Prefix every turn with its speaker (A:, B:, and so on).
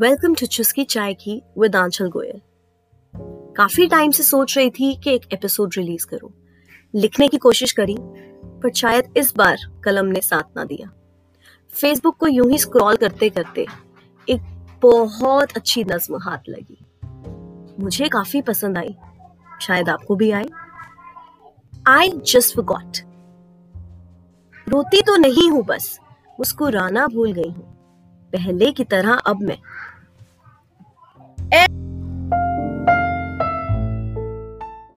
A: Welcome to चुस्की चाय की विद आंचल गोयल काफ़ी टाइम से सोच रही थी कि एक एपिसोड रिलीज़ करूँ। लिखने की कोशिश करी, पर शायद इस बार कलम ने साथ ना दिया। फेसबुक को यूँ ही स्क्रॉल करते करते एक बहुत अच्छी नज्म हाथ लगी। मुझे काफ़ी पसंद आई। शायद आपको भी आए। आई जस्ट गॉट रोती तो नहीं हूँ बस, मुस्कुराना भूल गई हूँ। पहले की तरह अब मैं। And